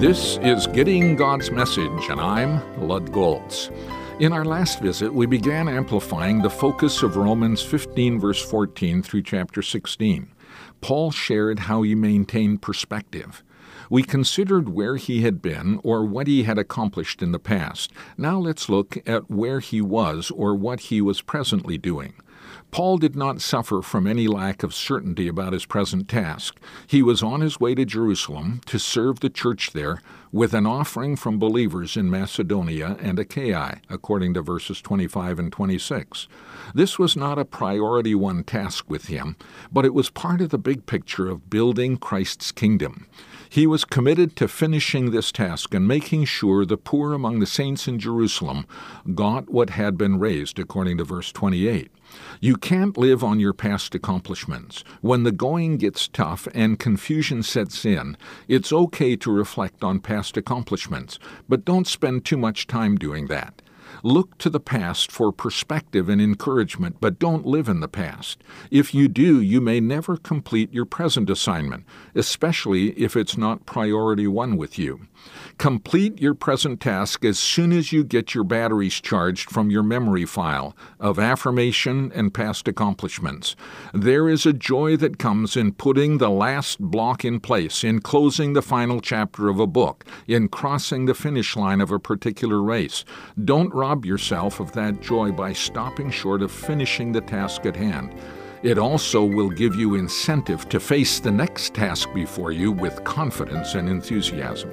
This is Getting God's Message, and I'm Lud Golz. In our last visit, we began amplifying the focus of Romans 15, verse 14 through chapter 16. Paul shared how he maintained perspective. We considered where he had been or what he had accomplished in the past. Now let's look at where he was or what he was presently doing. Paul did not suffer from any lack of certainty about his present task. He was on his way to Jerusalem to serve the church there with an offering from believers in Macedonia and Achaia, according to verses 25 and 26. This was not a priority one task with him, but it was part of the big picture of building Christ's kingdom. He was committed to finishing this task and making sure the poor among the saints in Jerusalem got what had been raised, according to verse 28. You can't live on your past accomplishments. When the going gets tough and confusion sets in, it's okay to reflect on past accomplishments, but don't spend too much time doing that. Look to the past for perspective and encouragement, but don't live in the past. If you do, you may never complete your present assignment, especially if it's not priority one with you. Complete your present task as soon as you get your batteries charged from your memory file of affirmation and past accomplishments. There is a joy that comes in putting the last block in place, in closing the final chapter of a book, in crossing the finish line of a particular race. Don't rob yourself of that joy by stopping short of finishing the task at hand. It also will give you incentive to face the next task before you with confidence and enthusiasm.